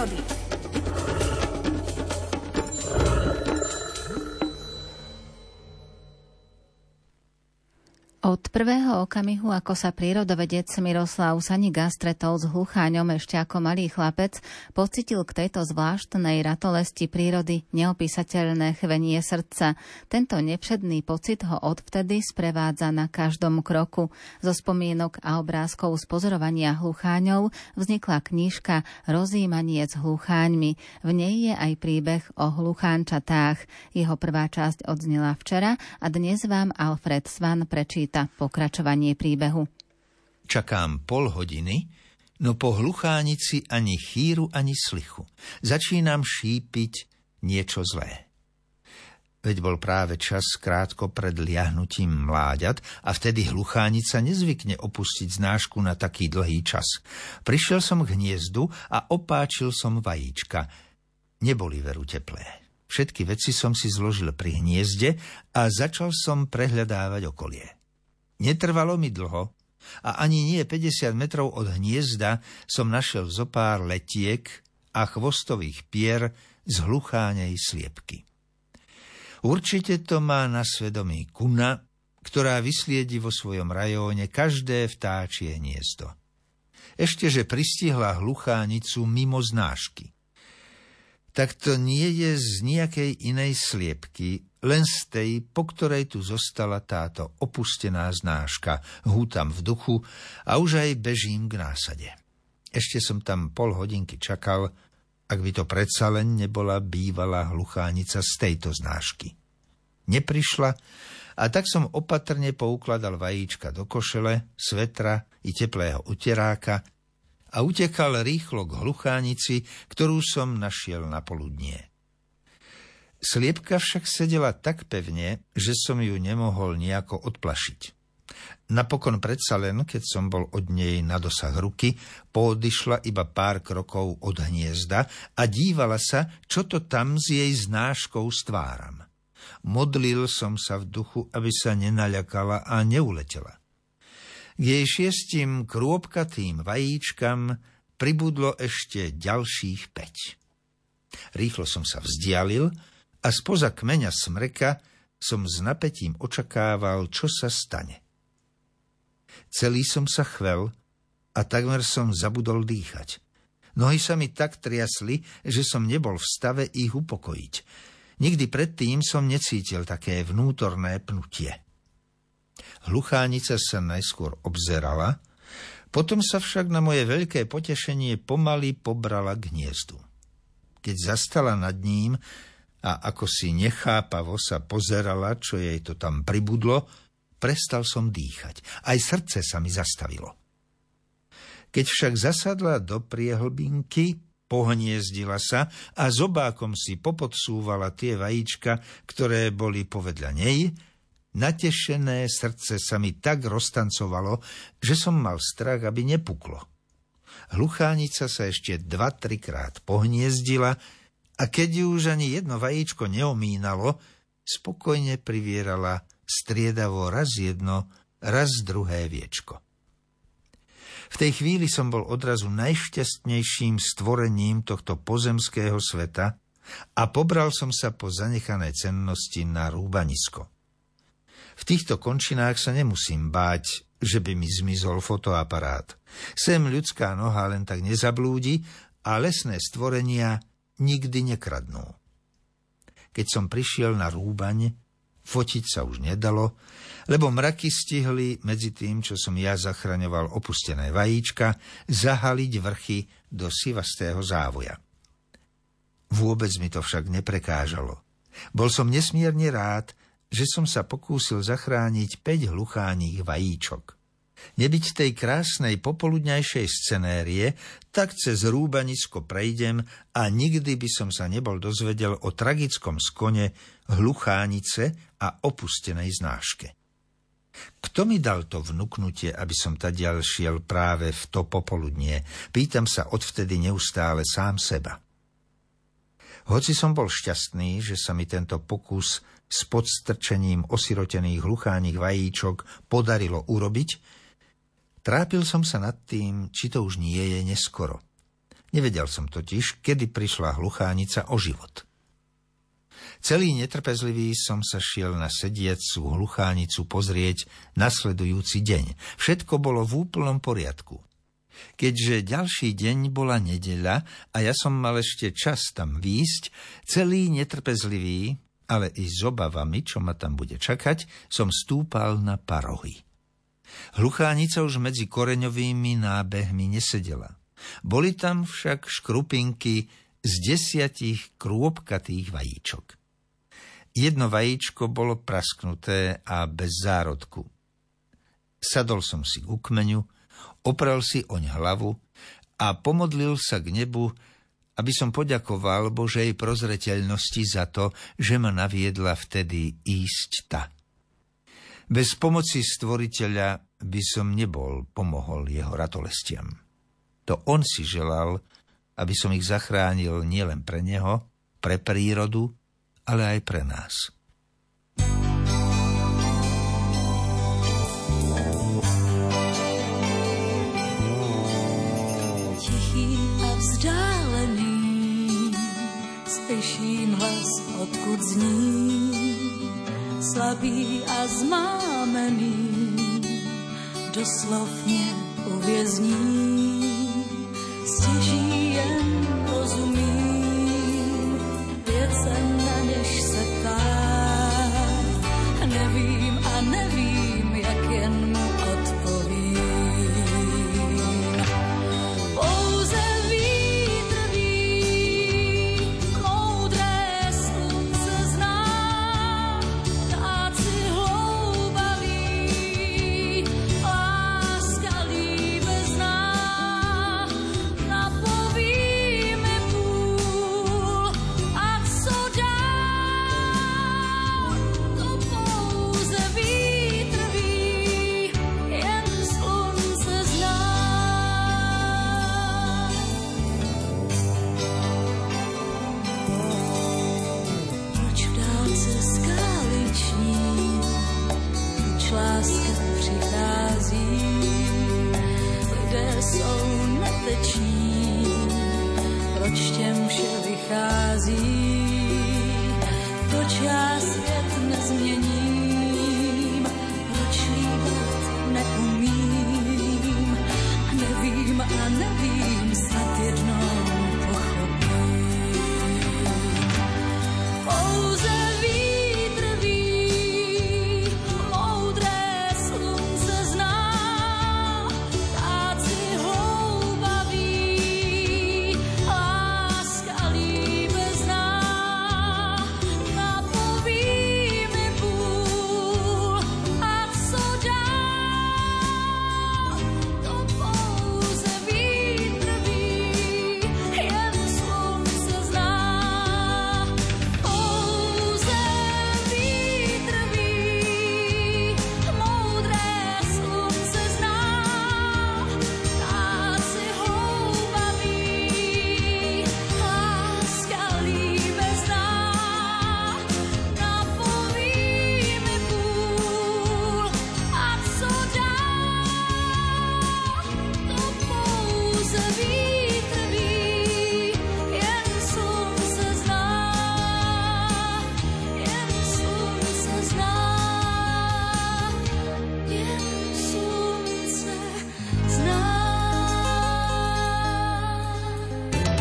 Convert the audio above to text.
prírody. Od prvého okamihu, ako sa prírodovedec Miroslav Saniga stretol s hlucháňom ešte ako malý chlapec, pocitil k tejto zvláštnej ratolesti prírody neopísateľné chvenie srdca. Tento nepředný pocit ho odvtedy sprevádza na každom kroku. Zo spomienok a obrázkov z pozorovania hlucháňov vznikla knižka Rozímanie s hlucháňmi. V nej je aj príbeh o hluchánčatách. Jeho prvá časť odznela včera a dnes vám Alfred Svan prečíta číta pokračovanie príbehu. Čakám pol hodiny, no po hluchánici ani chýru, ani slichu. Začínam šípiť niečo zlé. Veď bol práve čas krátko pred liahnutím mláďat a vtedy hluchánica nezvykne opustiť znášku na taký dlhý čas. Prišiel som k hniezdu a opáčil som vajíčka. Neboli veru teplé. Všetky veci som si zložil pri hniezde a začal som prehľadávať okolie. Netrvalo mi dlho a ani nie 50 metrov od hniezda som našiel zo pár letiek a chvostových pier z hluchánej sliepky. Určite to má na svedomí kuna, ktorá vysliedi vo svojom rajóne každé vtáčie hniezdo. Ešte, že pristihla hluchánicu mimo znášky. Tak to nie je z nejakej inej sliepky, len z tej, po ktorej tu zostala táto opustená znáška. Hútam v duchu a už aj bežím k násade. Ešte som tam pol hodinky čakal, ak by to predsa len nebola bývalá hluchánica z tejto znášky. Neprišla a tak som opatrne poukladal vajíčka do košele, svetra i teplého uteráka a utekal rýchlo k hluchánici, ktorú som našiel na poludnie. Sliepka však sedela tak pevne, že som ju nemohol nejako odplašiť. Napokon predsa len, keď som bol od nej na dosah ruky, poodišla iba pár krokov od hniezda a dívala sa, čo to tam s jej znáškou stváram. Modlil som sa v duchu, aby sa nenaľakala a neuletela. K jej šiestim krôbkatým vajíčkam pribudlo ešte ďalších päť. Rýchlo som sa vzdialil a spoza kmeňa smreka som s napätím očakával, čo sa stane. Celý som sa chvel a takmer som zabudol dýchať. Nohy sa mi tak triasli, že som nebol v stave ich upokojiť. Nikdy predtým som necítil také vnútorné pnutie. Hluchánica sa najskôr obzerala, potom sa však na moje veľké potešenie pomaly pobrala k hniezdu. Keď zastala nad ním, a ako si nechápavo sa pozerala, čo jej to tam pribudlo, prestal som dýchať. Aj srdce sa mi zastavilo. Keď však zasadla do priehlbinky, pohniezdila sa a zobákom si popodsúvala tie vajíčka, ktoré boli povedľa nej, natešené srdce sa mi tak roztancovalo, že som mal strach, aby nepuklo. Hluchánica sa ešte dva, trikrát pohniezdila, a keď ju už ani jedno vajíčko neomínalo, spokojne privierala striedavo raz jedno, raz druhé viečko. V tej chvíli som bol odrazu najšťastnejším stvorením tohto pozemského sveta a pobral som sa po zanechané cennosti na rúbanisko. V týchto končinách sa nemusím báť, že by mi zmizol fotoaparát. Sem ľudská noha len tak nezablúdi a lesné stvorenia nikdy nekradnú. Keď som prišiel na rúbaň, fotiť sa už nedalo, lebo mraky stihli medzi tým, čo som ja zachraňoval opustené vajíčka, zahaliť vrchy do sivastého závoja. Vôbec mi to však neprekážalo. Bol som nesmierne rád, že som sa pokúsil zachrániť 5 hlucháních vajíčok. Nebyť tej krásnej popoludňajšej scenérie, tak cez rúbanisko prejdem a nikdy by som sa nebol dozvedel o tragickom skone hluchánice a opustenej znáške. Kto mi dal to vnúknutie, aby som tadiaľ šiel práve v to popoludnie? Pýtam sa odvtedy neustále sám seba. Hoci som bol šťastný, že sa mi tento pokus s podstrčením osirotených hlucháních vajíčok podarilo urobiť, Trápil som sa nad tým, či to už nie je neskoro. Nevedel som totiž, kedy prišla hluchánica o život. Celý netrpezlivý som sa šiel na sediacu hluchánicu pozrieť nasledujúci deň. Všetko bolo v úplnom poriadku. Keďže ďalší deň bola nedeľa a ja som mal ešte čas tam výjsť, celý netrpezlivý, ale i s obavami, čo ma tam bude čakať, som stúpal na parohy. Hluchánica už medzi koreňovými nábehmi nesedela. Boli tam však škrupinky z desiatich krôbkatých vajíčok. Jedno vajíčko bolo prasknuté a bez zárodku. Sadol som si k ukmeňu, oprel si oň hlavu a pomodlil sa k nebu, aby som poďakoval Božej prozreteľnosti za to, že ma naviedla vtedy ísť ta. Bez pomoci stvoriteľa by som nebol pomohol jeho ratolestiam. To on si želal, aby som ich zachránil nielen pre neho, pre prírodu, ale aj pre nás. Tichý a vzdálený, slyším hlas, odkud zní, slabý a zmámený, doslovně uvězní. рассвет нас мне не